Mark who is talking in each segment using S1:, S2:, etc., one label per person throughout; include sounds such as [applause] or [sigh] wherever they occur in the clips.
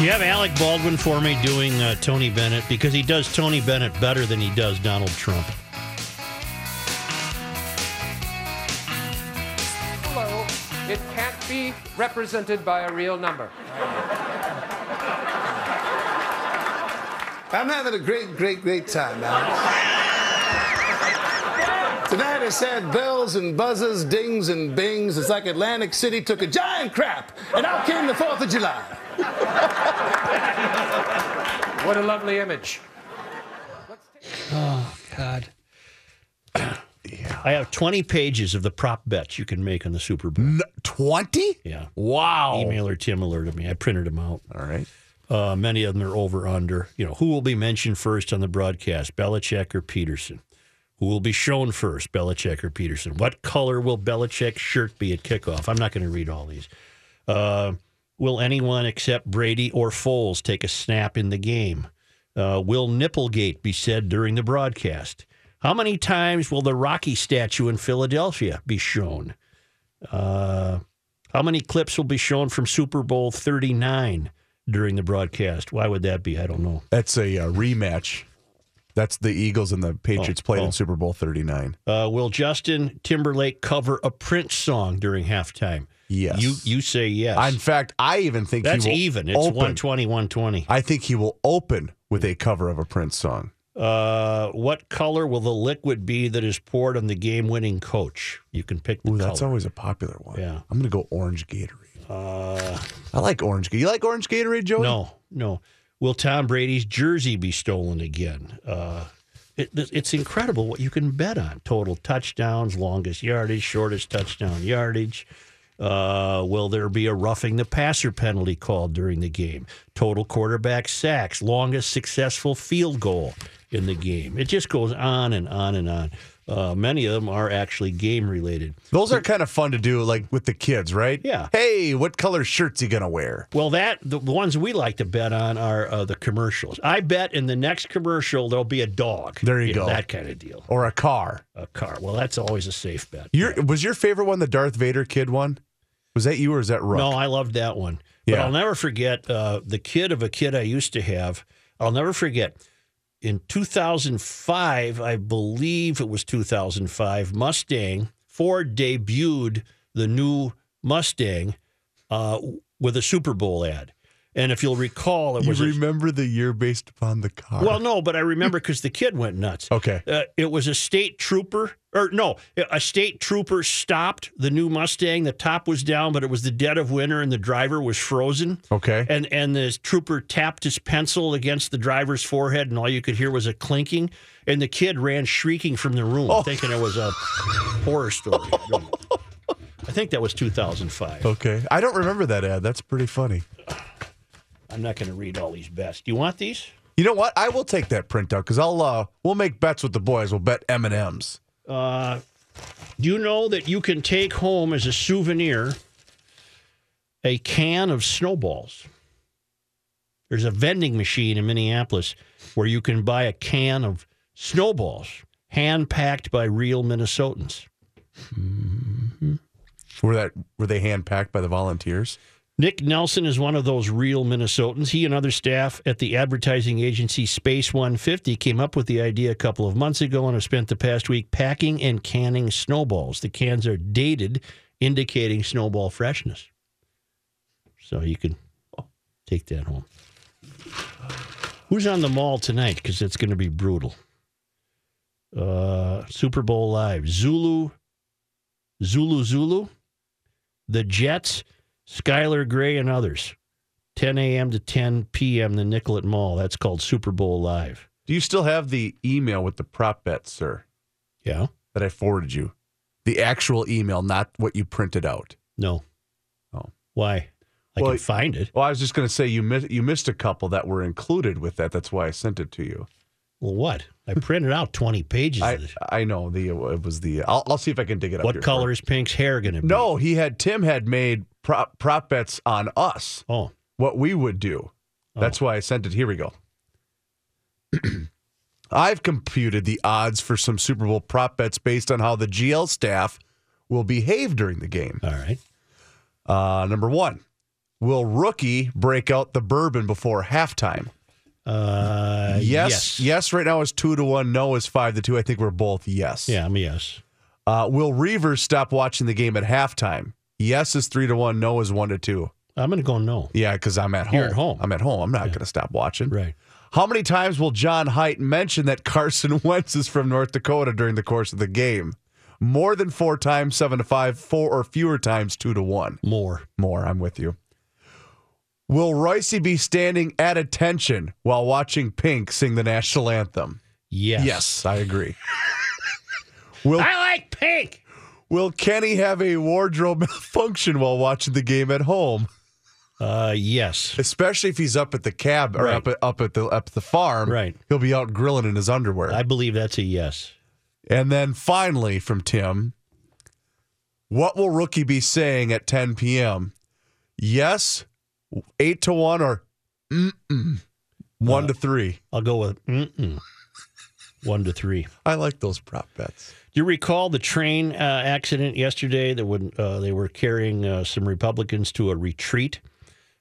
S1: You have Alec Baldwin for me doing uh, Tony Bennett because he does Tony Bennett better than he does Donald Trump.
S2: Hello. It can't be represented by a real number.
S3: I'm having a great, great, great time, Alex. Tonight I said bells and buzzes, dings and bings. It's like Atlantic City took a giant crap, and out came the 4th of July.
S2: What a lovely image.
S1: Oh, God. Yeah. I have 20 pages of the prop bets you can make on the Super Bowl.
S4: 20?
S1: Yeah.
S4: Wow.
S1: Emailer Tim alerted me. I printed them out.
S4: All right.
S1: Uh, many of them are over under. You know, who will be mentioned first on the broadcast, Belichick or Pederson? Who will be shown first, Belichick or Pederson? What color will Belichick's shirt be at kickoff? I'm not going to read all these. Uh, will anyone except Brady or Foles take a snap in the game? Uh, will Nipplegate be said during the broadcast? How many times will the Rocky statue in Philadelphia be shown? Uh, how many clips will be shown from Super Bowl 39 during the broadcast? Why would that be? I don't know.
S4: That's a uh, rematch. That's the Eagles and the Patriots
S1: Oh,
S4: played
S1: oh.
S4: in Super Bowl 39.
S1: Uh, will Justin Timberlake cover a Prince song during halftime?
S4: Yes.
S1: You you say yes.
S4: In fact, I even think
S1: That's
S4: he will
S1: even. It's
S4: open.
S1: 120, 120.
S4: I think he will open with a cover of a Prince song.
S1: Uh, what color will the liquid be that is poured on the game-winning coach? You can pick the
S4: Ooh,
S1: color.
S4: that's always a popular one.
S1: Yeah.
S4: I'm going to go orange Gatorade.
S1: Uh,
S4: I like orange. You like orange Gatorade, Joey?
S1: no, no. Will Tom Brady's jersey be stolen again? Uh, it, it's incredible what you can bet on. Total touchdowns, longest yardage, shortest touchdown yardage. Uh, will there be a roughing the passer penalty called during the game? Total quarterback sacks, longest successful field goal in the game. It just goes on and on and on. Uh, many of them are actually game related.
S4: Those are kind of fun to do, like with the kids, right?
S1: Yeah.
S4: Hey, what color shirt's he going to wear?
S1: Well, that the ones we like to bet on are uh, the commercials. I bet in the next commercial there'll be a dog.
S4: There you go.
S1: That kind of deal.
S4: Or a car?
S1: A car. Well, that's always a safe bet.
S4: Your was your favorite one the Darth Vader kid one? Was that you or is that Rook?
S1: No, I loved that one.
S4: Yeah.
S1: But I'll never forget uh, the kid of a kid I used to have. I'll never forget. In 2005, I believe it was 2005, Mustang, Ford debuted the new Mustang uh, with a Super Bowl ad. And if you'll recall, it
S4: you
S1: was a-
S4: remember the year based upon the car?
S1: Well, no, but I remember because the kid went nuts.
S4: Okay.
S1: Uh, it was a state trooper, or no, a state trooper stopped the new Mustang. The top was down, but it was the dead of winter, and the driver was frozen.
S4: Okay.
S1: And and the trooper tapped his pencil against the driver's forehead, and all you could hear was a clinking. And the kid ran shrieking from the room,
S4: Oh.
S1: thinking it was a horror story. I, don't know. I think that was 2005.
S4: Okay. I don't remember that ad. That's pretty funny.
S1: I'm not going to read all these bets. Do you want these?
S4: You know what? I will take that printout because I'll uh we'll make bets with the boys. We'll bet M and M's.
S1: Uh, do you know that you can take home as a souvenir a can of snowballs? There's a vending machine in Minneapolis where you can buy a can of snowballs, hand packed by real Minnesotans.
S4: Were that were they hand packed by the volunteers?
S1: Nick Nelson is one of those real Minnesotans. He and other staff at the advertising agency Space 150 came up with the idea a couple of months ago and have spent the past week packing and canning snowballs. The cans are dated, indicating snowball freshness. So you can take that home. Who's on the mall tonight? Because it's going to be brutal. Uh, Super Bowl Live. Zulu, Zulu, Zulu, the Jets. Skylar Grey and others. 10 a.m. to 10 p.m. the Nicollet Mall. That's called Super Bowl Live.
S4: Do you still have the email with the prop bets, sir,
S1: Yeah?
S4: that I forwarded you? The actual email, not what you printed out.
S1: No.
S4: Oh.
S1: Why? I
S4: Well,
S1: can find it.
S4: Well, I was just going to say you missed you missed a couple that were included with that. That's why I sent it to you.
S1: Well, what? I printed out 20 pages
S4: I. I know the it was the. I'll, I'll see if I can dig it up.
S1: What color is Pink's hair going to be?
S4: No, he had Tim had made prop prop bets on us.
S1: Oh,
S4: What we would do. That's why I sent it. Here we go. [clears throat] I've computed the odds for some Super Bowl prop bets based on how the GL staff will behave during the game.
S1: all right.
S4: Uh, number one, Will rookie break out the bourbon before halftime?
S1: Uh,
S4: Yes, yes. Right now is two to one. No is five to two. I think we're both yes.
S1: Yeah, I'm a yes.
S4: Uh, will Reuvers stop watching the game at halftime? Yes is three to one. No is one to two.
S1: I'm going to go no.
S4: Yeah, because I'm at home.
S1: You're at home.
S4: I'm at home. I'm not going to stop watching.
S1: Right.
S4: How many times will John Height mention that Carson [laughs] Wentz is from North Dakota during the course of the game? More than four times, seven to five, four or fewer times, two to one.
S1: More.
S4: More, I'm with you. Will Royce be standing at attention while watching Pink sing the national anthem?
S1: Yes.
S4: Yes, I agree. [laughs] will,
S1: I like pink.
S4: Will Kenny have a wardrobe [laughs] malfunction while watching the game at home?
S1: Uh, yes.
S4: Especially if he's up at the cab or
S1: Right.
S4: up, at, up at the up at the farm.
S1: Right.
S4: He'll be out grilling in his underwear.
S1: I believe that's a yes.
S4: And then finally from Tim, what will rookie be saying at 10 p.m.? Yes, eight to one, or mm-mm, one to three.
S1: I'll go with mm-mm. one to three.
S4: I like those prop bets.
S1: You recall the train uh, accident yesterday that when uh, they were carrying uh, some Republicans to a retreat,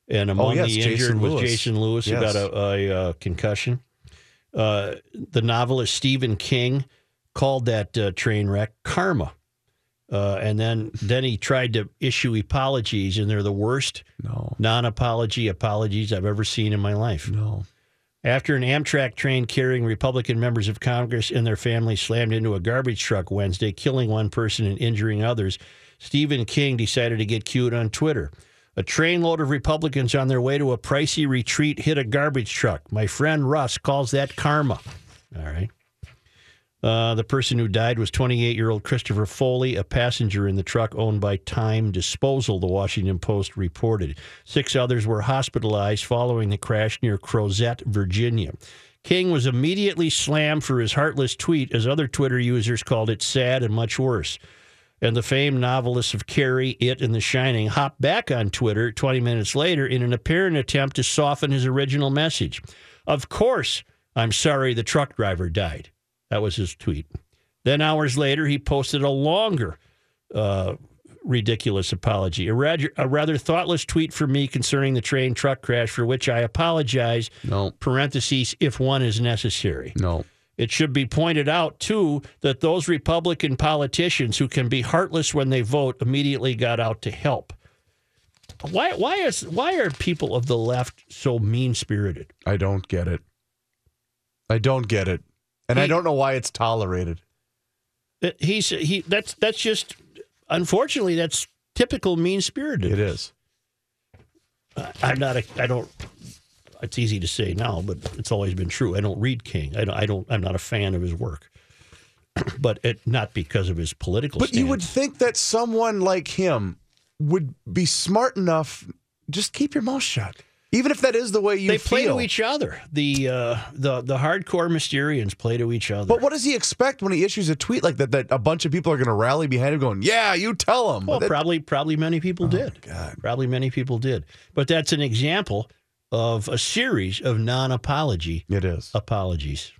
S1: and among
S4: Oh, yes,
S1: the
S4: Jason
S1: injured was
S4: Lewis.
S1: Jason Lewis, who got a, a, uh concussion. Uh, the novelist Stephen King called that uh, train wreck karma, uh, and then then he tried to issue apologies, and they're the worst
S4: No,
S1: non-apology apologies I've ever seen in my life.
S4: no.
S1: After an Amtrak train carrying Republican members of Congress and their families slammed into a garbage truck Wednesday, killing one person and injuring others, Stephen King decided to get cute on Twitter. A trainload of Republicans on their way to a pricey retreat hit a garbage truck. My friend Russ calls that karma. All right. Uh, the person who died was 28 year old Christopher Foley, a passenger in the truck owned by Time Disposal, the Washington Post reported. Six others were hospitalized following the crash near Crozet, Virginia. King was immediately slammed for his heartless tweet, as other Twitter users called it sad and much worse. And the famed novelists of Carrie, It, and The Shining hopped back on Twitter 20 minutes later in an apparent attempt to soften his original message. Of course, I'm sorry the truck driver died. That was his tweet. Then hours later, he posted a longer, uh, ridiculous apology, a rather, a rather thoughtless tweet from me concerning the train truck crash, for which I apologize.
S4: No.
S1: Parentheses, if one is necessary.
S4: No.
S1: It should be pointed out, too, that those Republican politicians who can be heartless when they vote immediately got out to help. Why, why, is, why are people of the left so mean spirited?
S4: I don't get it. I don't get it. And I don't know why it's tolerated.
S1: Uh, he's he. That's that's just unfortunately that's typical mean spirited.
S4: It is.
S1: I'm not a. I don't. It's easy to say now, but it's always been true. I don't read King. I don't. I don't I'm not a fan of his work, [clears throat] but it not because of his political.
S4: But you would think that someone like him would be smart enough. Just keep your mouth shut, even if that is the way you
S1: They
S4: feel.
S1: play to each other. The uh, the the hardcore Mysterians play to each other.
S4: But what does he expect when he issues a tweet like that? That a bunch of people are going to rally behind him, going, "Yeah, you tell him."
S1: Well,
S4: That-
S1: probably probably many people did.
S4: God.
S1: Probably many people did. But that's an example of a series of non-apology
S4: it is.
S1: apologies.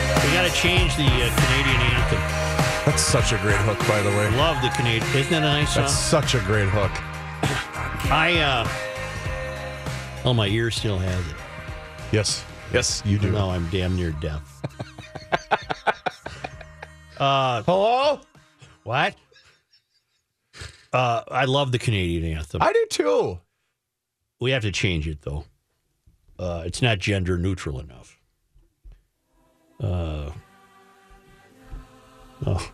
S1: We got to change the uh, Canadian.
S4: That's such a great hook, by the way.
S1: Love the Canadian. Isn't that a nice song?
S4: That's such a great hook.
S1: I uh, oh, my ear still has it.
S4: Yes, yes, you do.
S1: No, I'm damn near deaf. [laughs] uh,
S4: Hello,
S1: what? Uh, I love the Canadian anthem.
S4: I do too.
S1: We have to change it though. Uh, it's not gender neutral enough. Uh, oh.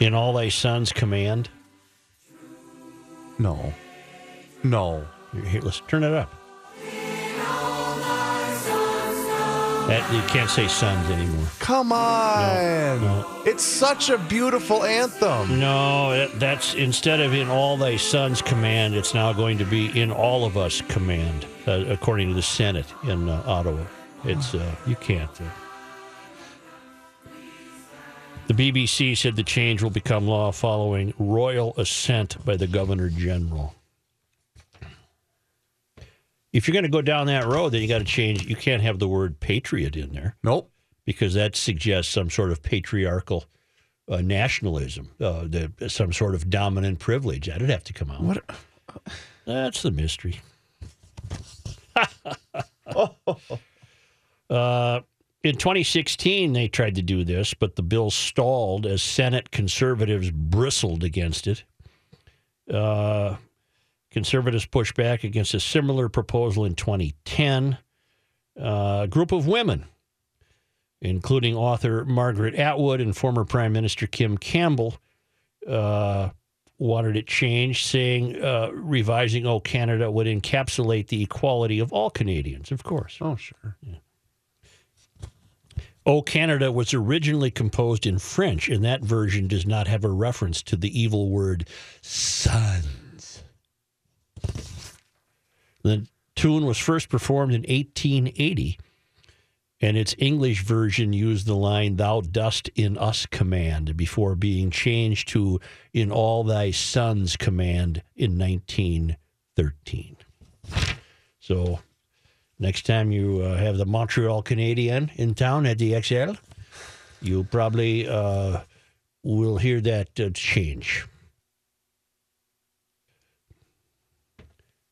S1: In all thy son's command.
S4: No, no.
S1: Here, let's turn it up. That, you can't say sons anymore.
S4: Come on.
S1: no.
S4: It's such a beautiful anthem.
S1: No, that, that's instead of in all thy sons command, it's now going to be in all of us command, uh, according to the Senate in uh, Ottawa. It's uh, you can't. The BBC said the change will become law following royal assent by the Governor General. If you're going to go down that road, then you got to change. You can't have the word patriot in there.
S4: Nope.
S1: because that suggests some sort of patriarchal uh, nationalism, uh, the, some sort of dominant privilege. That'd have to come out.
S4: What?
S1: That's the mystery. [laughs] [laughs] uh, in 2016, they tried to do this, but the bill stalled as Senate conservatives bristled against it. Uh, conservatives pushed back against a similar proposal in 2010. Uh, a group of women, including author Margaret Atwood and former Prime Minister Kim Campbell, uh, wanted it changed, saying uh, revising O Canada would encapsulate the equality of all Canadians, of course.
S4: Oh, sure.
S1: O Canada was originally composed in French, and that version does not have a reference to the evil word sons. The tune was first performed in 1880, and its English version used the line, Thou dost in us command, before being changed to In all thy sons command in 1913. So next time you uh, have the Montreal Canadian in town at the Xcel, you probably uh, will hear that uh, change.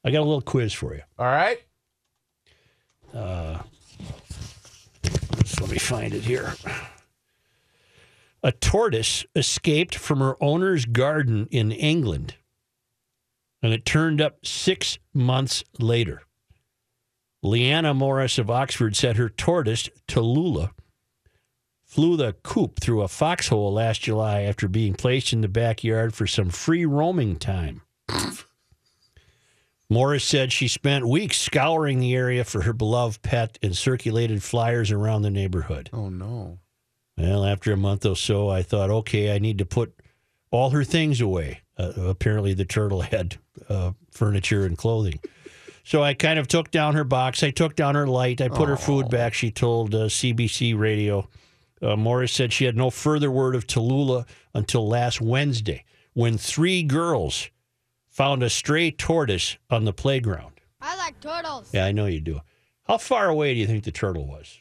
S1: I got a little quiz for you.
S4: All right.
S1: Just let me find it here. A tortoise escaped from her owner's garden in England, and it turned up six months later. Leanna Morris of Oxford said her tortoise, Tallulah, flew the coop through a foxhole last July after being placed in the backyard for some free roaming time. Morris said she spent weeks scouring the area for her beloved pet and circulated flyers around the neighborhood.
S4: Oh, no.
S1: Well, after a month or so, I thought, okay, I need to put all her things away. Uh, apparently, the turtle had uh, furniture and clothing. So I kind of took down her box. I took down her light. I put her food back. She told uh, CBC Radio. Uh, Morris said she had no further word of Tallulah until last Wednesday when three girls found a stray tortoise on the playground.
S5: I like turtles.
S1: Yeah, I know you do. How far away do you think the turtle was?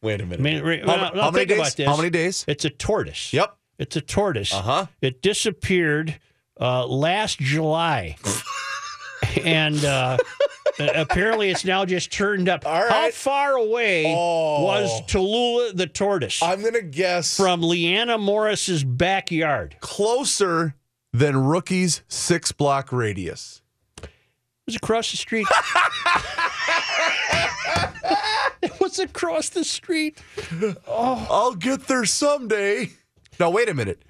S4: Wait a minute.
S1: I mean, re-
S4: how,
S1: well,
S4: how many
S1: think about
S4: days?
S1: this.
S4: How many days?
S1: It's a tortoise.
S4: Yep.
S1: It's a tortoise.
S4: Uh huh.
S1: It disappeared uh, last July. [laughs] and uh, apparently it's now just turned up. How far away
S4: Oh.
S1: was Tallulah the tortoise
S4: I'm going to guess
S1: from Leanna Morris's backyard?
S4: closer than rookie's six block radius.
S1: It was across the street. [laughs] it was across the street.
S4: I'll get there someday. Now, wait a minute.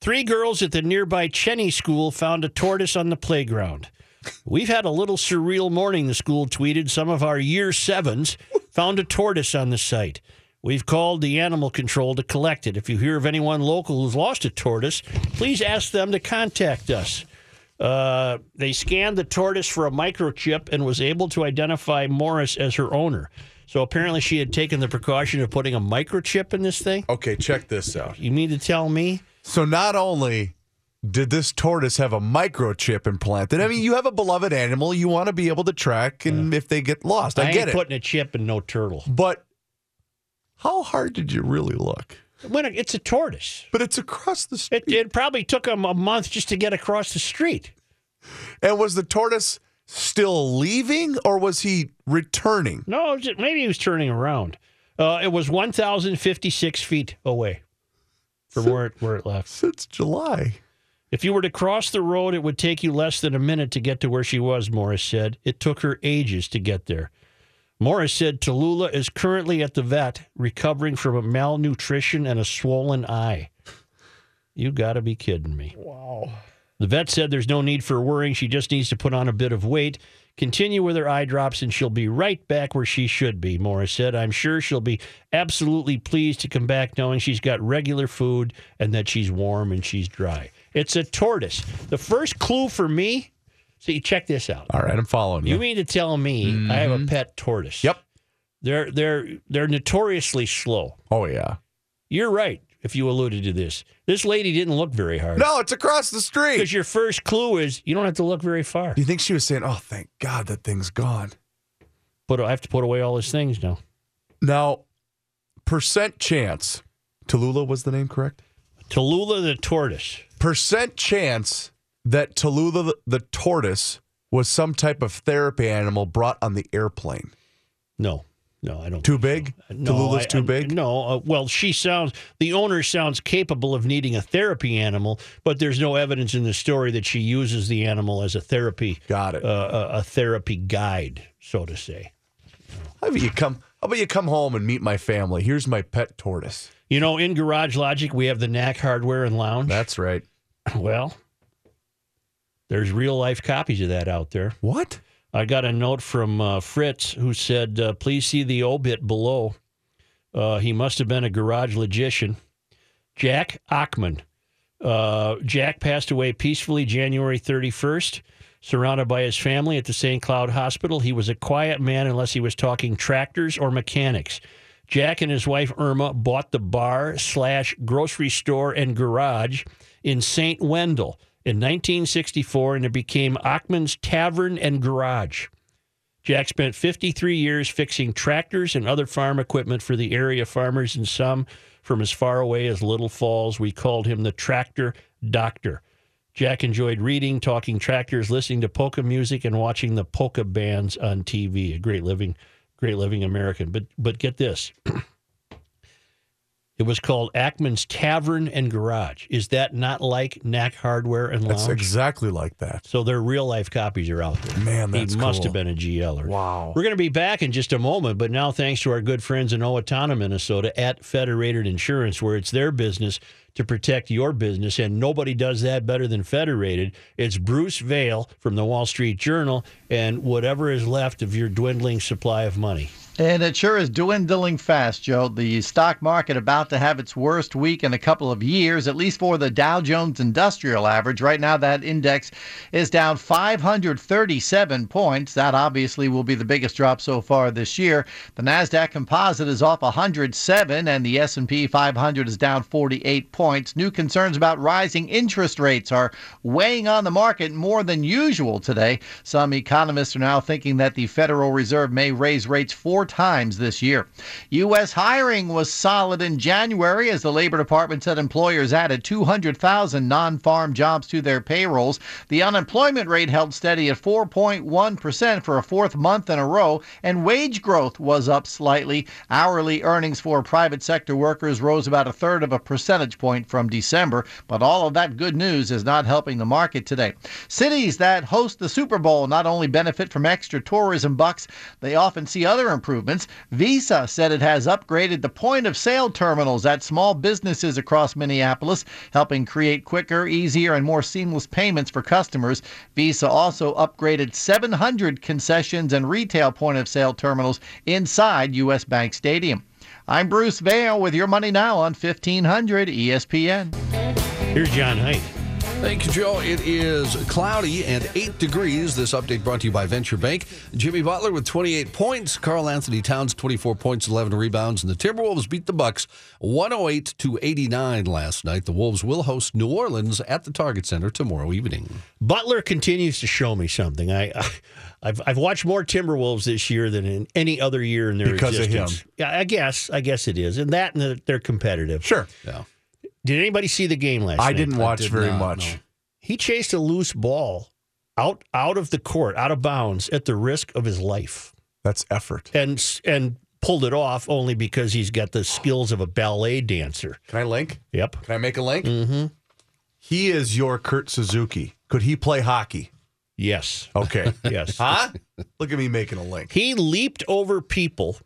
S1: Three girls at the nearby Cheney school found a tortoise on the playground. We've had a little surreal morning, the school tweeted. Some of our year sevens found a tortoise on the site. We've called the animal control to collect it. If you hear of anyone local who's lost a tortoise, please ask them to contact us. Uh, they scanned the tortoise for a microchip and was able to identify Morris as her owner. So apparently, she had taken the precaution of putting a microchip in this thing.
S4: Okay, check this out.
S1: You mean to tell me?
S4: So, not only did this tortoise have a microchip implanted, I mean, you have a beloved animal you want to be able to track, and if they get lost, I,
S1: I,
S4: get it.
S1: putting a chip in no turtle.
S4: but how hard did you really look?
S1: When it- it's a tortoise,
S4: But it's across the street.
S1: it, it probably took him a month just to get across the street.
S4: and was the tortoise still leaving, or was he returning?
S1: No, maybe he was turning around. Uh, it was 1,056 feet away from where it, where it left.
S4: Since July.
S1: If you were to cross the road, it would take you less than a minute to get to where she was, Morris said. It took her ages to get there. Morris said Tallulah is currently at the vet recovering from a malnutrition and a swollen eye. You got to be kidding me.
S4: Wow.
S1: The vet said there's no need for worrying. She just needs to put on a bit of weight, continue with her eye drops, and she'll be right back where she should be, Morris said. I'm sure she'll be absolutely pleased to come back knowing she's got regular food and that she's warm and she's dry. It's a tortoise. The first clue for me see, check this out.
S4: All right, I'm following you.
S1: You mean to tell me I have a mm-hmm. pet tortoise?
S4: Yep.
S1: They're they're they're notoriously slow.
S4: oh, yeah.
S1: You're right if you alluded to this. This lady didn't look very hard.
S4: No, it's across the street.
S1: Because your first clue is you don't have to look very far.
S4: Do you think she was saying, oh, thank God that thing's gone?
S1: But I have to put away all his things now.
S4: Now, percent chance. Tallulah was the name correct?
S1: Tallulah the tortoise.
S4: Percent chance that Tallulah the, tortoise was some type of therapy animal brought on the airplane.
S1: No, no, I don't.
S4: Too
S1: think
S4: big?
S1: so. No,
S4: Tallulah's
S1: I-
S4: too
S1: I-
S4: big?
S1: No, uh, well, she sounds. The owner sounds capable of needing a therapy animal, but there's no evidence in the story that she uses the animal as a therapy.
S4: Got it.
S1: Uh, a, a therapy guide, so to say.
S4: How about you come? How about you come home and meet my family? Here's my pet tortoise.
S1: You know, in Garage Logic, we have the Knack Hardware and Lounge.
S4: That's right. [clears throat]
S1: well, there's real life copies of that out there.
S4: What?
S1: I got a note from uh, Fritz who said, uh, please see the obit below. Uh, he must have been a garage logician. Jack Achman. Uh, Jack passed away peacefully January 31st, surrounded by his family at the St. Cloud Hospital. He was a quiet man unless he was talking tractors or mechanics. Jack and his wife Irma bought the bar slash grocery store and garage in St. Wendel in 1964, and it became Achman's Tavern and Garage. Jack spent 53 years fixing tractors and other farm equipment for the area farmers and some from as far away as Little Falls. We called him the Tractor Doctor. Jack enjoyed reading, talking tractors, listening to polka music, and watching the polka bands on TV. A great living, great living American. But but get this. [clears throat] It was called Achman's Tavern and Garage. Is that not like Knack Hardware and Lounge?
S4: That's exactly like that.
S1: So their real life copies are out there.
S4: Man, that's
S1: he must
S4: cool.
S1: have been a GLer.
S4: Wow.
S1: We're going to be back in just a moment, but now thanks to our good friends in Owatonna, Minnesota at Federated Insurance, where it's their business to protect your business, and nobody does that better than Federated. It's Bruce Vail from the Wall Street Journal and whatever is left of your dwindling supply of money.
S5: And it sure is dwindling fast, Joe. The stock market about to have its worst week in a couple of years, at least for the Dow Jones Industrial Average. Right now, that index is down 537 points. That obviously will be the biggest drop so far this year. The Nasdaq Composite is off 107, and the S&P 500 is down 48 points. New concerns about rising interest rates are weighing on the market more than usual today. Some economists are now thinking that the Federal Reserve may raise rates four times this year. U.S. hiring was solid in January as the Labor Department said employers added 200,000 non farm jobs to their payrolls. The unemployment rate held steady at 4.1% for a fourth month in a row, and wage growth was up slightly. Hourly earnings for private sector workers rose about a third of a percentage point from December, but all of that good news is not helping the market today. Cities that host the Super Bowl not only benefit from extra tourism bucks, they often see other improvements. Visa said it has upgraded the point of sale terminals at small businesses across Minneapolis, helping create quicker, easier, and more seamless payments for customers. Visa also upgraded 700 concessions and retail point of sale terminals inside U.S. Bank Stadium. I'm Bruce Vail with your money now on E 1500 ESPN.
S1: Here's John Height.
S6: Thank you, Joe. It is cloudy and 8 degrees. This update brought to you by Venture Bank. Jimmy Butler with 28 points. Karl Anthony Towns 24 points, 11 rebounds. And the Timberwolves beat the Bucks 108 to 89 last night. The Wolves will host New Orleans at the Target Center tomorrow evening.
S1: Butler continues to show me something. I, I I've I've watched more Timberwolves this year than in any other year in their
S4: Because of him.
S1: existence. Yeah, I guess I guess it is, and that and they're competitive.
S4: Sure.
S6: Yeah.
S1: Did anybody see the game last night?
S4: I
S1: night?
S4: didn't watch
S6: did
S4: very
S6: not,
S4: much.
S6: no.
S1: He chased a loose ball out out of the court, out of bounds, at the risk of his life,
S4: That's effort.
S1: and and pulled it off only because he's got the skills of a ballet dancer.
S4: Can I link?
S1: Yep.
S4: Can I make a link? Mm-hmm. He is your Kurt Suzuki. Could he play hockey?
S1: Yes.
S4: Okay. [laughs]
S1: Yes.
S4: huh? Look at me making a link.
S1: He leaped over people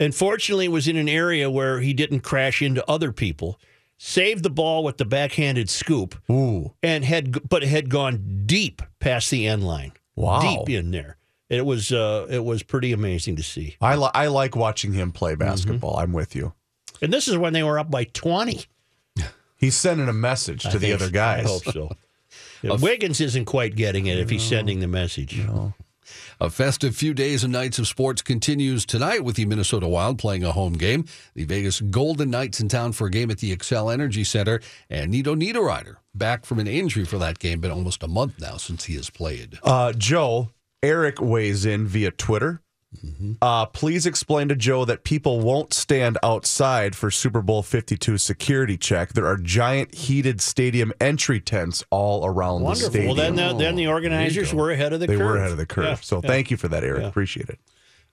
S1: and fortunately was in an area where he didn't crash into other people. Saved the ball with the backhanded scoop
S4: Ooh.
S1: and had but had gone deep past the end line.
S4: Wow.
S1: Deep in there. It was uh it was pretty amazing to see.
S4: I, li- I like watching him play
S1: Mm-hmm.
S4: basketball. I'm with you.
S1: And this is when they were up by 20. [laughs]
S4: He's sending a message to
S1: I
S4: the other guys.
S1: I hope so. [laughs] Wiggins isn't quite getting it if he's sending the message.
S6: A festive few days and nights of sports continues tonight with the Minnesota Wild playing a home game. The Vegas Golden Knights in town for a game at the Xcel Energy Center. And Nino Niederreiter back from an injury for that game, been almost a month now since he has played.
S4: Uh, Joe, Eric weighs in via Twitter. Uh, please explain to Joe that people won't stand outside for Super Bowl 52 security check. There are giant heated stadium entry tents all around the
S1: Wonderful.
S4: stadium.
S1: Well, then the, then the organizers were ahead of the
S4: they
S1: curve.
S4: were ahead of the curve.
S1: Yeah,
S4: so
S1: yeah.
S4: thank you for that, Eric.
S1: Yeah.
S4: Appreciate it.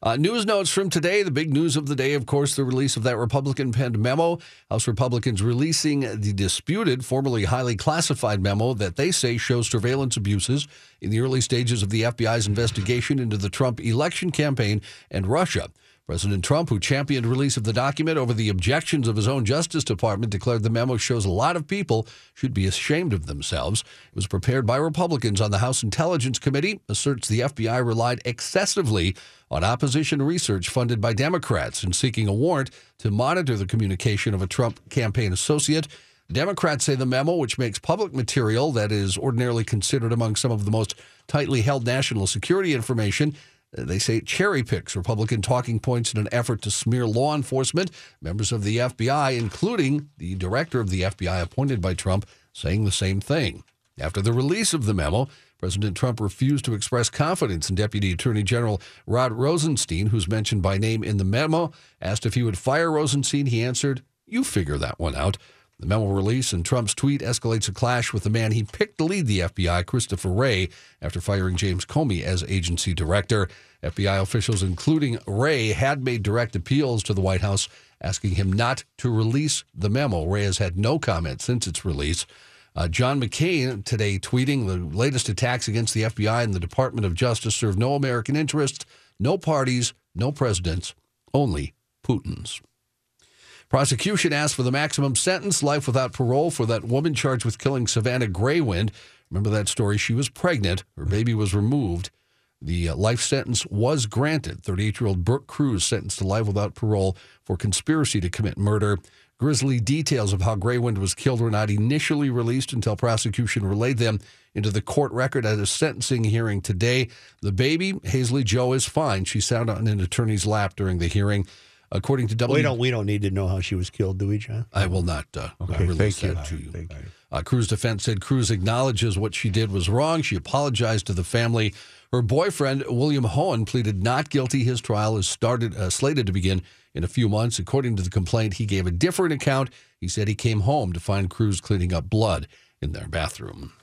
S6: Uh, news notes from today. The big news of the day, of course, the release of that Republican penned memo. House Republicans releasing the disputed, formerly highly classified memo that they say shows surveillance abuses in the early stages of the FBI's investigation into the Trump election campaign and Russia. President Trump, who championed release of the document over the objections of his own Justice Department, declared the memo shows a lot of people should be ashamed of themselves. It was prepared by Republicans on the House Intelligence Committee, asserts the FBI relied excessively on opposition research funded by Democrats in seeking a warrant to monitor the communication of a Trump campaign associate. Democrats say the memo, which makes public material that is ordinarily considered among some of the most tightly held national security information, they say it cherry picks Republican talking points in an effort to smear law enforcement. Members of the FBI, including the director of the FBI appointed by Trump, saying the same thing. After the release of the memo, President Trump refused to express confidence in Deputy Attorney General Rod Rosenstein, who's mentioned by name in the memo. Asked if he would fire Rosenstein, he answered, You figure that one out. The memo release and Trump's tweet escalates a clash with the man he picked to lead the FBI, Christopher Wray, after firing James Comey as agency director. FBI officials, including Wray, had made direct appeals to the White House asking him not to release the memo. Wray has had no comment since its release. Uh, John McCain today tweeting the latest attacks against the FBI and the Department of Justice serve no American interests, no parties, no presidents, only Putin's. Prosecution asked for the maximum sentence, life without parole, for that woman charged with killing Savanna Greywind. Remember that story? She was pregnant. Her baby was removed. The uh, life sentence was granted. 38 year old Brooke Crews sentenced to life without parole for conspiracy to commit murder. Grisly details of how Greywind was killed were not initially released until prosecution relayed them into the court record at a sentencing hearing today. The baby, Haisley Jo, is fine. She sat on an attorney's lap during the hearing. According to W,
S1: We don't we don't need to know how she was killed, do we, John?
S6: I will not uh,
S4: Okay,
S6: release
S4: thank you.
S6: that to you.
S4: Thank you.
S6: Uh, Crews defense said Crews acknowledges what she did was wrong. She apologized to the family. Her boyfriend William Hoehn pleaded not guilty. His trial is started uh, slated to begin in a few months. According to the complaint, he gave a different account. He said he came home to find Crews cleaning up blood in their bathroom.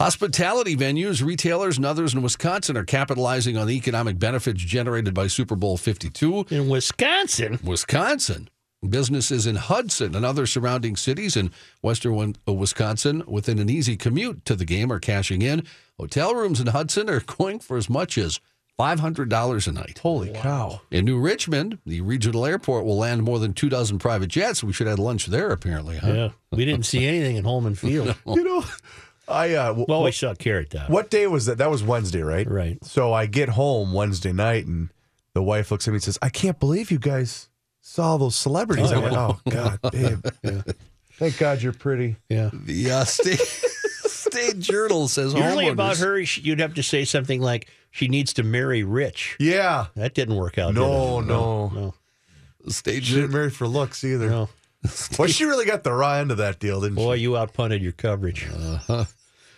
S6: Hospitality venues, retailers, and others in Wisconsin are capitalizing on the economic benefits generated by Super Bowl 52.
S1: In Wisconsin.
S6: Wisconsin. Businesses in Hudson and other surrounding cities in western uh, Wisconsin within an easy commute to the game are cashing in. Hotel rooms in Hudson are going for as much as $500 a night.
S4: Holy cow.
S6: In New Richmond, the regional airport will land more than two dozen private jets. We should have lunch there, apparently. Huh?
S1: Yeah. We didn't see anything in Holman Field. [laughs]
S4: You know, I uh, w-
S1: Well, we saw Carrot Top.
S4: What day was that? That was Wednesday, right?
S1: Right.
S4: So I get home Wednesday night, and the wife looks at me and says, "I can't believe you guys saw those celebrities."
S1: Oh,
S4: I went, "Oh God, [laughs] babe. Thank God you're pretty."
S1: Yeah.
S6: The uh, state, [laughs] state journal says
S1: Usually about her, you'd have to say something like she needs to marry rich.
S4: Yeah.
S1: That didn't work out.
S4: No,
S1: did it?
S4: no.
S1: no,
S6: State
S4: She didn't marry for looks either.
S1: no. [laughs]
S4: Well, she really got the raw end of that deal, didn't she?
S1: Boy,
S4: she?
S1: you outpunted your coverage.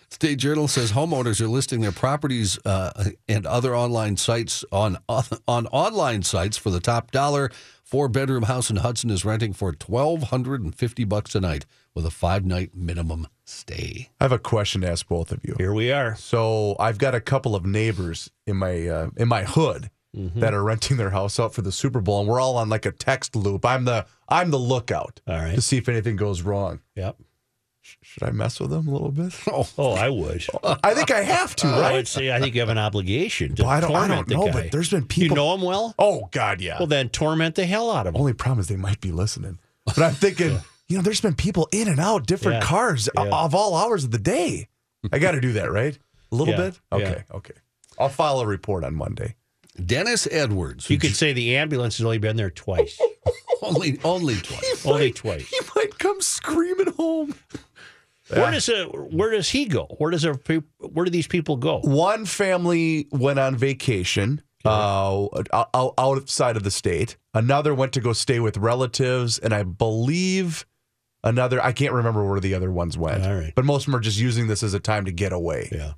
S6: State Journal says homeowners are listing their properties uh, and other online sites on [laughs] on online sites for the top dollar. Four bedroom house in Hudson is renting for twelve hundred and fifty bucks a night with a five night minimum stay.
S4: I have a question to ask both of you.
S1: Here we are.
S4: So I've got a couple of neighbors in my uh, in my hood
S1: Mm-hmm.
S4: that are renting their house out for the Super Bowl, and we're all on like a text loop. I'm the I'm the lookout
S1: All right.
S4: to see if anything goes wrong.
S1: Yep.
S4: Should I mess with them a little bit? [laughs]
S1: Oh, I would. [laughs]
S4: I think I have to,
S1: I
S4: right?
S1: would say I think you have an obligation to
S4: Well, I don't- I
S1: torment
S4: don't know,
S1: the guy.
S4: but there's been people.
S1: You know him well?
S4: Oh God, yeah.
S1: Well, then torment the hell out of him.
S4: Only problem is they might be listening. But I'm thinking, [laughs] you know, there's been people in and out, different
S1: Yeah.
S4: cars
S1: Yeah.
S4: of all hours of the day. I got to do that, right? A little bit. Okay, okay. I'll file a report on Monday.
S6: Dennis Edwards,
S1: You could say the ambulance has only been there twice. [laughs]
S6: only only twice.
S1: only twice.
S4: He might come screaming home.
S1: Where does a, where does he go? Where does a, where do these people go?
S4: One family went on vacation uh, outside of the state. Another went to go stay with relatives, and I believe another. I can't remember where the other ones went.
S1: All right.
S4: but most of them are just using this as a time to get away.
S1: Yeah.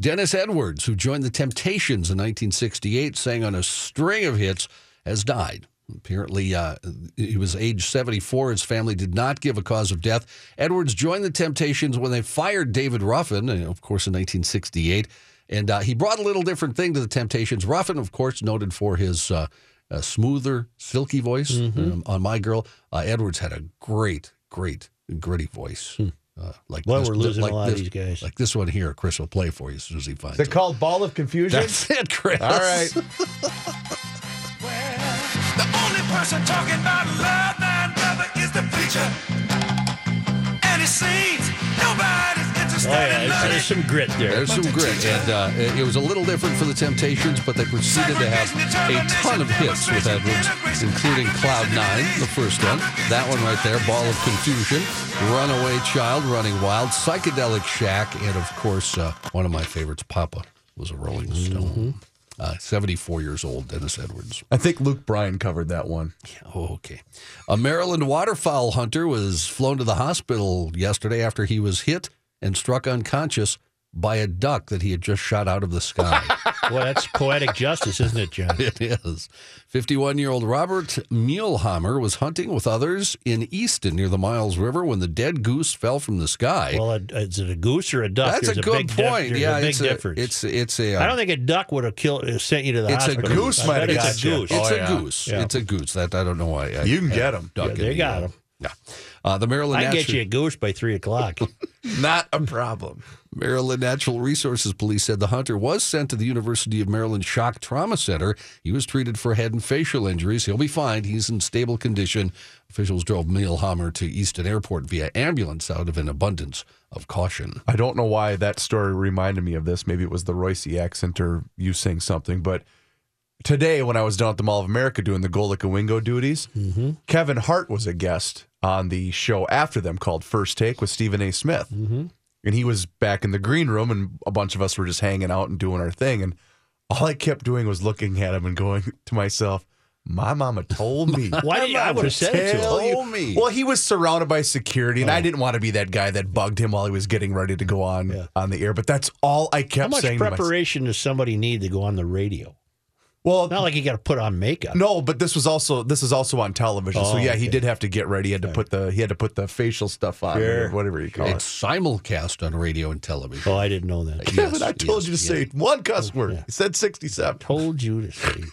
S6: Dennis Edwards, who joined the Temptations in 1968, sang on a string of hits, has died. Apparently, uh, he was age 74. His family did not give a cause of death. Edwards joined the Temptations when they fired David Ruffin, uh, of course, in 1968. And uh, he brought a little different thing to the Temptations. Ruffin, of course, noted for his uh, uh, smoother, silky voice um, on My Girl. Uh, Edwards had a great, great, gritty voice. Uh, like
S1: Well,
S6: this-
S1: we're losing
S6: like
S1: a lot of these guys.
S6: Like this one here, Chris will play for you as soon as he finds
S4: Is
S6: it.
S4: it called Ball of Confusion?
S6: That's [laughs] it, Chris.
S4: All right. [laughs]
S7: The only person talking about love, man, brother, is the preacher. And it seems nobody's interested
S1: Oh yeah, there's, some grit there.
S6: There's some grit, and uh, it it was a little different for the Temptations, but they proceeded to have a ton of hits with Edwards, including Cloud Nine, the first one, that one right there, Ball of Confusion, Runaway Child, Running Wild, Psychedelic Shack, and of course, uh, one of my favorites, Papa, was a Rolling Stone. Uh, 74 years old, Dennis Edwards.
S4: I think Luke Bryan covered that one.
S6: Oh, okay. A Maryland waterfowl hunter was flown to the hospital yesterday after he was hit and struck unconscious by a duck that he had just shot out of the sky. [laughs]
S1: Well, that's poetic justice, isn't it, John?
S6: it is. 51 year old Robert Muehlhammer was hunting with others in Easton near the Miles River when the dead goose fell from the sky.
S1: Well, a, is it a goose or a duck?
S6: That's
S1: There's
S6: a good
S1: big
S6: point.
S1: there's
S6: yeah,
S1: a big
S6: it's
S1: difference.
S6: A, it's it's a. uh,
S1: I don't think a duck would have killed, uh, sent you to the hospital.
S6: It's a
S1: hospital.
S6: goose
S1: I
S4: might
S1: bet
S4: have
S1: it's
S4: got
S1: a goose.
S6: It's
S4: Oh,
S6: a
S4: yeah.
S6: goose.
S1: Yeah.
S6: It's a goose. That I don't know why. I,
S4: You can get
S6: I-
S4: 'em.
S6: duck
S1: Yeah, they got them.
S6: Yeah. Uh, the Maryland
S1: I can get
S6: Natural-
S1: you a goose by three o'clock. [laughs]
S4: Not a problem.
S6: Maryland Natural Resources Police said the hunter was sent to the University of Maryland Shock Trauma Center. He was treated for head and facial injuries. He'll be fine. He's in stable condition. Officials drove Muehlhammer to Easton Airport via ambulance out of an abundance of caution.
S4: I don't know why that story reminded me of this. Maybe it was the Royce accent or you saying something. But today, when I was down at the Mall of America doing the Golic and Wingo duties, mm-hmm. Kevin Hart was a guest on the show after them called First Take with Stephen A. Smith. Mm-hmm. And he was back in the green room, and a bunch of us were just hanging out and doing our thing. And all I kept doing was looking at him and going [laughs] to myself, My mama told me. [laughs]
S1: Why did you, I would have said it to
S4: Tell
S1: him.
S6: Told me.
S4: Well, he was surrounded by security,
S1: Oh.
S4: and I oh. didn't want to be that guy that bugged him while he was getting ready to go on
S1: Yeah.
S4: on the air. But that's all I
S1: How
S4: kept
S1: much
S4: saying. to myself.
S1: preparation does somebody need to go on the radio?
S4: Well,
S1: Not like you got to put on makeup.
S4: no, but this was also this is also on television. so
S1: Oh,
S4: yeah, he did have to get ready. He had to put the he had to put the facial stuff on,
S1: Sure.
S4: or whatever you call
S6: It's
S4: it.
S6: simulcast on radio and television.
S1: Oh, I didn't know that. [laughs]
S4: Kevin, I told
S6: yes,
S4: you to
S6: yes.
S4: say one cuss oh, word. He said sixty-seven.
S1: Told you to say.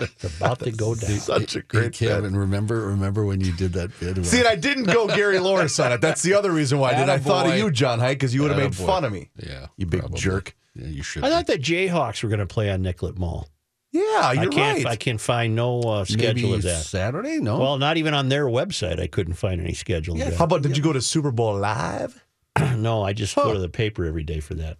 S1: it's about to go down.
S4: Such a
S6: Hey,
S4: great
S6: Kevin,
S4: bit.
S6: remember remember when you did that bit?
S4: See, and I didn't go Gary Lawrence on it. That's the other reason why I did. I thought of you, John Hike, because you would have made
S6: Attaboy.
S4: fun of me.
S6: yeah,
S4: You big
S6: probably.
S4: jerk.
S6: Yeah, you should.
S1: I
S6: be.
S1: thought the Jayhawks were going to play on Nicollet Mall.
S4: Yeah,
S1: I
S4: you're
S1: can't.
S4: right.
S1: I can find no uh, schedule
S6: Maybe
S1: of that.
S6: Saturday. No.
S1: Well, not even on their website. I couldn't find any schedule
S6: Yeah,
S1: of
S4: How about did you go to Super Bowl live? [clears throat]
S1: no, I just go to the paper every day for that.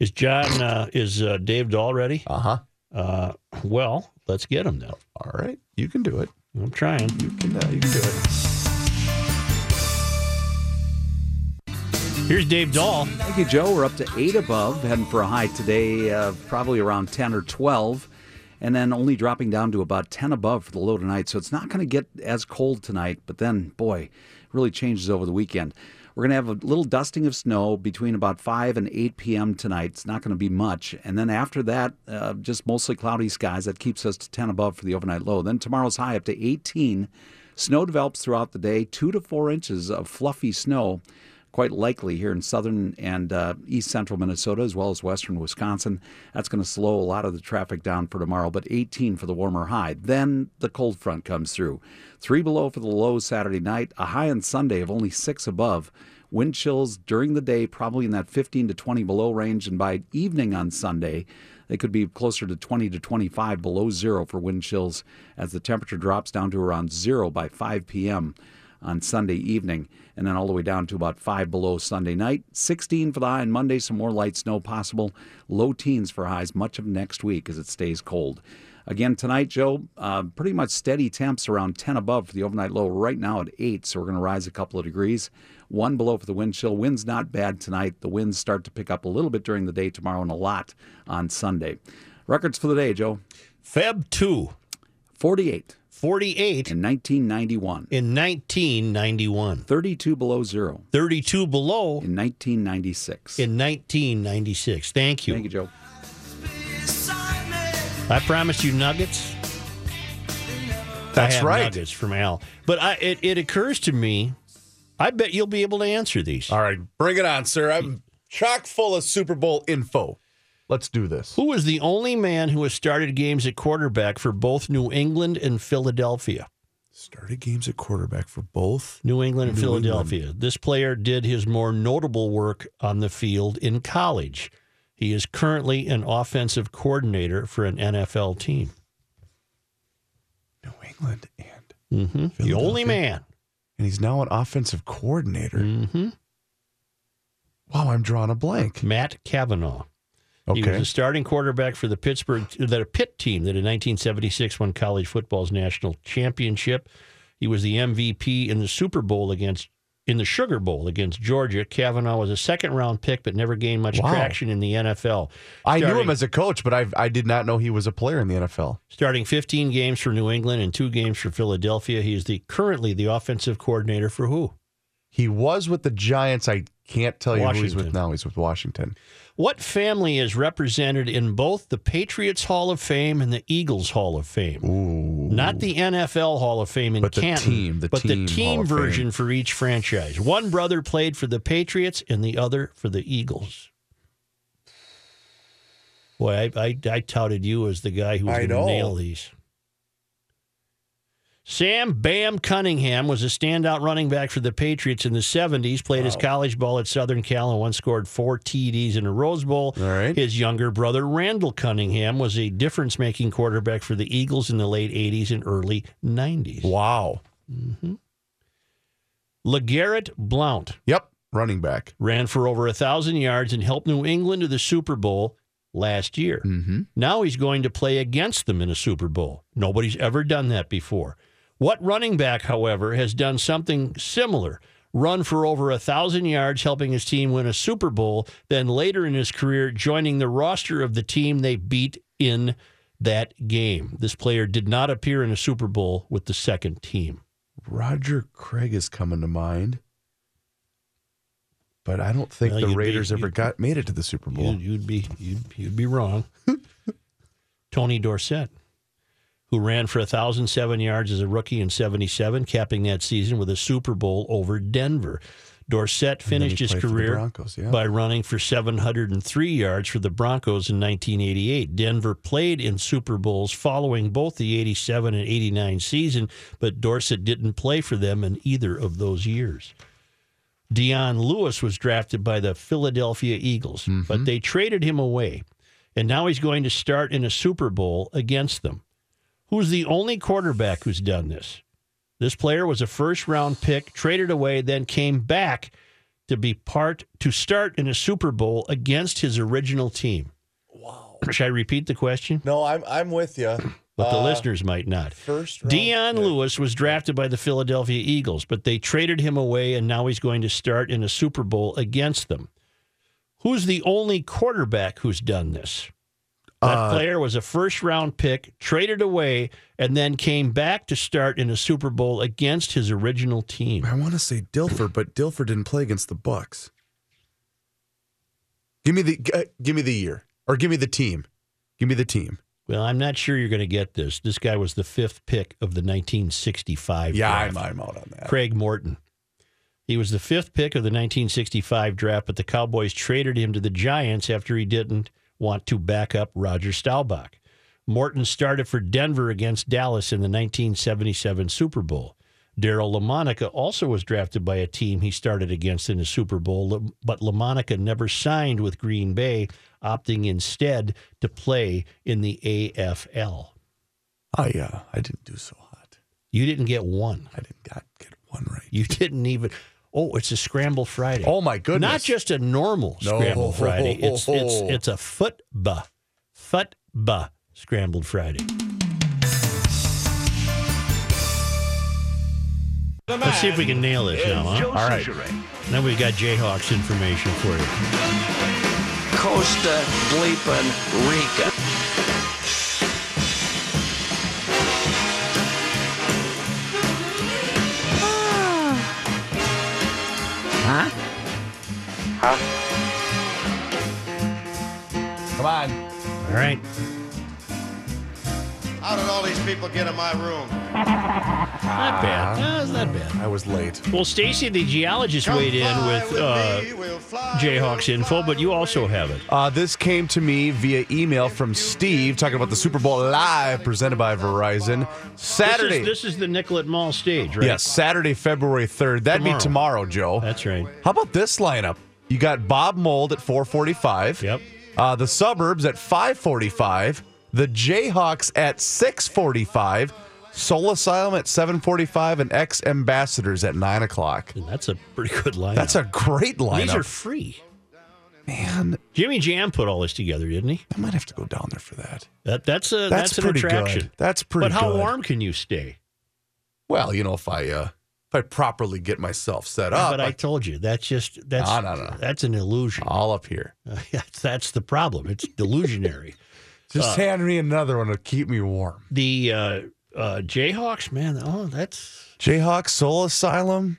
S1: Is John? Uh, is uh, Dave Dahl ready?
S4: Uh huh.
S1: Uh, well, let's get him then.
S4: All right, you can do it.
S1: I'm trying.
S4: You can. Uh, you can do it.
S1: Here's Dave Dahl.
S8: Thank you, Joe. We're up to eight above, heading for a high today, uh, probably around 10 or 12, and then only dropping down to about 10 above for the low tonight. So it's not going to get as cold tonight, but then, boy, really changes over the weekend. We're going to have a little dusting of snow between about 5 and 8 p.m. tonight. It's not going to be much. And then after that, uh, just mostly cloudy skies. That keeps us to 10 above for the overnight low. Then tomorrow's high up to 18. Snow develops throughout the day, 2 to 4 inches of fluffy snow quite likely here in southern and uh, east central Minnesota, as well as western Wisconsin. That's going to slow a lot of the traffic down for tomorrow, but 18 for the warmer high. Then the cold front comes through. Three below for the low Saturday night, a high on Sunday of only six above. Wind chills during the day, probably in that 15 to 20 below range, and by evening on Sunday, they could be closer to 20 to 25 below zero for wind chills as the temperature drops down to around zero by 5 p.m on Sunday evening, and then all the way down to about 5 below Sunday night. 16 for the high on Monday, some more light snow possible. Low teens for highs much of next week as it stays cold. Again, tonight, Joe, uh, pretty much steady temps around 10 above for the overnight low right now at 8, so we're going to rise a couple of degrees. One below for the wind chill. Wind's not bad tonight. The winds start to pick up a little bit during the day tomorrow and a lot on Sunday. Records for the day, Joe
S1: Feb two.
S8: 48.
S1: 48
S8: in 1991.
S1: in 1991,
S8: 32 below zero
S1: 32 below
S8: in 1996.
S1: in 1996. Thank you.
S8: Thank you, Joe.
S1: I promised you nuggets.
S4: That's
S1: I have
S4: right.
S1: Nuggets from Al. But I, it, it occurs to me, I bet you'll be able to answer these.
S4: All right, bring it on, sir. I'm chock full of Super Bowl info. Let's do this.
S1: Who was the only man who has started games at quarterback for both New England and Philadelphia?
S4: Started games at quarterback for both.
S1: New England and
S4: New
S1: Philadelphia. This player did his more notable work on the field in college. He is currently an offensive coordinator for an NFL team.
S4: New England and
S1: hmm The only man.
S4: and he's now an offensive coordinator.
S1: hmm
S4: Wow, I'm drawing a blank.
S1: Matt Cavanaugh. He was
S4: Okay.
S1: a starting quarterback for the Pittsburgh, the Pitt team that in 1976 won college football's national championship. He was the MVP in the Super Bowl against in the Sugar Bowl against Georgia. Cavanaugh was a second round pick, but never gained much
S4: Wow.
S1: traction in the NFL.
S4: I knew him as a coach, but I I did not know he was a player in the NFL.
S1: starting 15 games for New England and two games for Philadelphia. He is the currently the offensive coordinator for who?
S4: He was with the Giants. I can't tell you who he's with now. He's with Washington.
S1: What family is represented in both the Patriots Hall of Fame and the Eagles Hall of Fame?
S4: Ooh.
S1: Not the NFL Hall of Fame in
S4: But the
S1: Canton,
S4: team- the
S1: but
S4: team
S1: the team version for each franchise. One brother played for the Patriots and the other for the Eagles. Boy, I, I, I touted you as the guy who was going to nail these. Sam Bam Cunningham was a standout running back for the Patriots in the 70s, played his college ball at Southern Cal and once scored four TDs in a Rose Bowl.
S4: Right.
S1: His younger brother, Randall Cunningham, was a difference making quarterback for the Eagles in the late 80s and early 90s.
S4: Wow.
S1: LeGarrette Blount
S4: Yep. Running back.
S1: ran for over a 1,000 yards and helped New England to the Super Bowl last year.
S4: Mm-hmm.
S1: Now he's going to play against them in a Super Bowl. Nobody's ever done that before. What running back, however, has done something similar? Run for over a thousand yards, helping his team win a Super Bowl, then later in his career joining the roster of the team they beat in that game. This player did not appear in a Super Bowl with the second team.
S4: Roger Craig is coming to mind. But I don't think
S1: Well,
S4: the
S1: you'd be-
S4: Raiders ever got made it to the Super Bowl.
S1: You'd, you'd be you'd, you'd be wrong. [laughs] Tony Dorsett, who ran for 1,007 yards as a rookie in 77, capping that season with a Super Bowl over Denver. Dorsett
S4: And then he
S1: finished his
S4: played for the
S1: career
S4: Broncos, yeah.
S1: by running for 703 yards for the Broncos in 1988. Denver played in Super Bowls following both the 87 and 89 season, but Dorsett didn't play for them in either of those years. Dion Lewis was drafted by the Philadelphia Eagles, but mm-hmm. they traded him away. And now he's going to start in a Super Bowl against them. Who's the only quarterback who's done this? This player was a first round pick, traded away, then came back to be part to start in a Super Bowl against his original team. Wow. Should I repeat the question?
S4: No, I'm I'm with you.
S1: But the uh, listeners might not.
S4: First round
S1: Dion
S4: pick.
S1: Lewis was drafted by the Philadelphia Eagles, but they traded him away, and now he's going to start in a Super Bowl against them. Who's the only quarterback who's done this? That
S4: Uh,
S1: player was a first round pick, traded away, and then came back to start in a Super Bowl against his original team.
S4: I want to say Dilfer, but Dilfer didn't play against the Bucks. Give me the uh, give me the year, or give me the team. Give me the team.
S1: Well, I'm not sure you're going to get this. This guy was the fifth pick of the 1965
S4: Yeah,
S1: draft.
S4: I'm, I'm out on that.
S1: Craig Morton. He was the fifth pick of the 1965 draft, but the Cowboys traded him to the Giants after he didn't want to back up Roger Staubach. Morton started for Denver against Dallas in the 1977 Super Bowl. Daryle Lamonica also was drafted by a team he started against in the Super Bowl, but Lamonica never signed with Green Bay, opting instead to play in the AFL.
S4: I uh, I didn't do so hot.
S1: You didn't get one.
S4: I didn't got, get one right.
S1: You didn't even. Oh, it's a scramble Friday.
S4: Oh my goodness!
S1: Not just a normal
S4: No.
S1: scrambled Friday. It's it's [laughs] it's a footbah, footbah scrambled Friday. Let's see if we can nail this now, huh?
S4: All right.
S1: Then we've got Jayhawks information for you.
S9: Costa Bleepin Rica.
S4: Come on.
S1: All right.
S9: How did all these people get in my room? [laughs]
S1: Not bad. No, it's not bad.
S4: I was late.
S1: Well, Stacy, the geologist, weighed in with uh, Jayhawks info, but you also have it.
S4: Uh, this came to me via email from Steve talking about the Super Bowl live presented by Verizon. Saturday.
S1: This is, this is the Nicollet Mall stage, right?
S4: Yes, Saturday, February 3rd. That'd
S1: Tomorrow.
S4: be tomorrow, Joe.
S1: That's right.
S4: How about this lineup? You got Bob Mould at 445.
S1: Yep.
S4: Uh, the Suburbs at 545. The Jayhawks at 645. Soul Asylum at 745 and X Ambassadors at 9 o'clock.
S1: And that's a pretty good lineup.
S4: That's a great lineup.
S1: These are free.
S4: Man,
S1: Jimmy Jam put all this together, didn't he?
S4: I might have to go down there for that.
S1: That that's a
S4: That's
S1: that's, an
S4: pretty
S1: attraction.
S4: good. That's pretty
S1: But how
S4: good.
S1: warm can you stay?
S4: Well, you know, if I uh I properly get myself set up,
S1: but I
S4: I,
S1: told you that's just that's
S4: No, no, no.
S1: that's an illusion.
S4: all up here. [laughs]
S1: that's, that's the problem. It's delusionary. [laughs]
S4: Just hand me another one to keep me warm.
S1: the uh, uh, Jayhawks, man. Oh, that's
S4: Jayhawks Soul Asylum,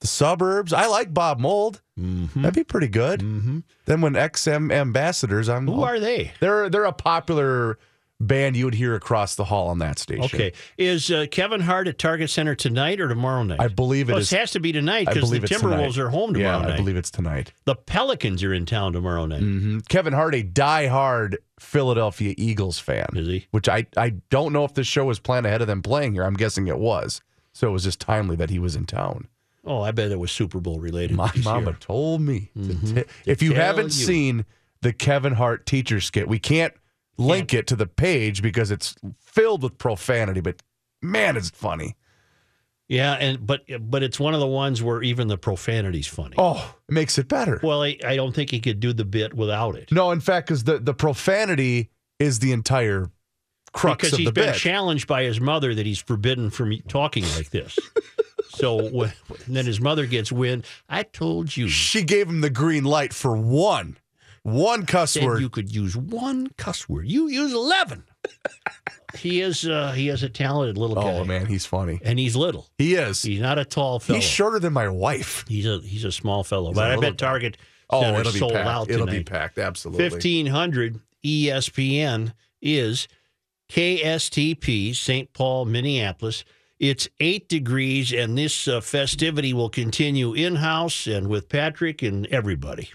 S4: the suburbs. I like Bob Mould.
S1: mm-hmm.
S4: That'd be pretty good.
S1: Mhm.
S4: Then when XM ambassadors, I'm
S1: who are they?
S4: they're they're a popular band you would hear across the hall on that station.
S1: Okay, is uh, Kevin Hart at Target Center tonight or tomorrow night?
S4: I believe it
S1: well,
S4: is.
S1: it has to be tonight because the Timberwolves
S4: tonight.
S1: are home tomorrow
S4: yeah,
S1: tomorrow
S4: I believe it's tonight.
S1: the Pelicans are in town tomorrow night.
S4: hmm Kevin Hart, a diehard Philadelphia Eagles fan,
S1: Is he?
S4: which I I don't know if this show was planned ahead of them playing here. I'm guessing it was. So it was just timely that he was in town.
S1: Oh, I bet it was Super Bowl related.
S4: My mama
S1: year.
S4: told me. to
S1: Mhm.
S4: t- if you haven't
S1: you.
S4: seen the Kevin Hart teacher skit, we can't link it to the page because it's filled with profanity, but man, it's funny.
S1: Yeah, and but but it's one of the ones where even the profanity's funny.
S4: Oh, it makes it better.
S1: Well, I, I don't think he could do the bit without it.
S4: No, in fact, because the, the profanity is the entire crux
S1: because
S4: of
S1: he's
S4: the
S1: been challenged by his mother that he's forbidden from talking like this. [laughs] so then his mother gets wind. I told you
S4: she gave him the green light for one, one cuss
S1: said
S4: word.
S1: you could use one cuss word. You use eleven. [laughs] he is uh, he is a talented little guy.
S4: oh man, he's funny.
S1: and he's little.
S4: He is.
S1: He's not a tall fellow.
S4: He's shorter than my wife.
S1: He's a he's a small fellow.
S4: He's
S1: but I bet
S4: guy.
S1: Target
S4: Oh, it'll be
S1: sold
S4: packed.
S1: out
S4: It'll be packed. Absolutely.
S1: Fifteen hundred ESPN is KSTP St. Paul, Minneapolis. It's eight degrees, and this uh, festivity will continue in house and with Patrick and everybody.